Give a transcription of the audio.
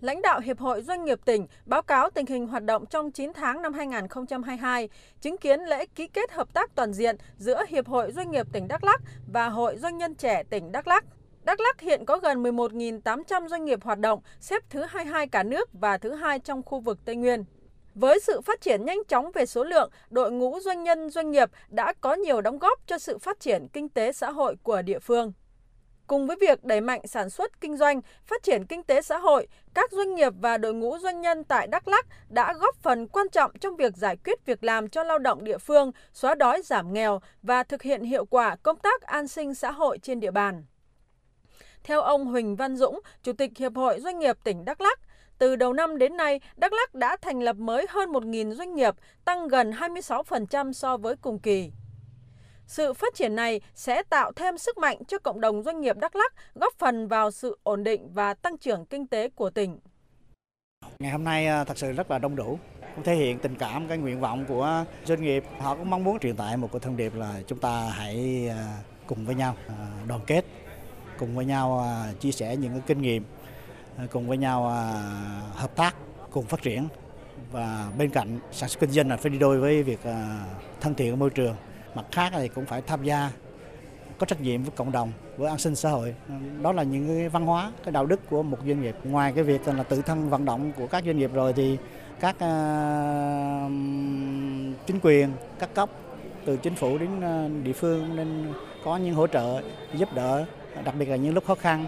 Lãnh đạo Hiệp hội Doanh nghiệp tỉnh báo cáo tình hình hoạt động trong 9 tháng năm 2022, chứng kiến lễ ký kết hợp tác toàn diện giữa Hiệp hội Doanh nghiệp tỉnh Đắk Lắk và Hội Doanh nhân trẻ tỉnh Đắk Lắk. Đắk Lắk hiện có gần 11.800 doanh nghiệp hoạt động, xếp thứ 22 cả nước và thứ hai trong khu vực Tây Nguyên. Với sự phát triển nhanh chóng về số lượng, đội ngũ doanh nhân doanh nghiệp đã có nhiều đóng góp cho sự phát triển kinh tế xã hội của địa phương. Cùng với việc đẩy mạnh sản xuất kinh doanh, phát triển kinh tế xã hội, các doanh nghiệp và đội ngũ doanh nhân tại Đắk Lắk đã góp phần quan trọng trong việc giải quyết việc làm cho lao động địa phương, xóa đói giảm nghèo và thực hiện hiệu quả công tác an sinh xã hội trên địa bàn. Theo ông Huỳnh Văn Dũng, Chủ tịch Hiệp hội Doanh nghiệp tỉnh Đắk Lắk, từ đầu năm đến nay, Đắk Lắk đã thành lập mới hơn 1.000 doanh nghiệp, tăng gần 26% so với cùng kỳ. Sự phát triển này sẽ tạo thêm sức mạnh cho cộng đồng doanh nghiệp Đắk Lắk, góp phần vào sự ổn định và tăng trưởng kinh tế của tỉnh. Ngày hôm nay à, thật sự rất là đông đủ, cũng thể hiện tình cảm, cái nguyện vọng của doanh nghiệp. Họ cũng mong muốn truyền tải một cái thông điệp là chúng ta hãy à, cùng với nhau à, đoàn kết, cùng với nhau chia sẻ những cái kinh nghiệm, cùng với nhau hợp tác, cùng phát triển và bên cạnh sản xuất kinh doanh là phải đi đôi với việc thân thiện môi trường mặt khác thì cũng phải tham gia có trách nhiệm với cộng đồng với an sinh xã hội. Đó là những cái văn hóa cái đạo đức của một doanh nghiệp. Ngoài cái việc là tự thân vận động của các doanh nghiệp rồi thì các uh, chính quyền các cấp từ chính phủ đến ờ, địa phương nên có những hỗ trợ giúp đỡ đặc biệt là những lúc khó khăn.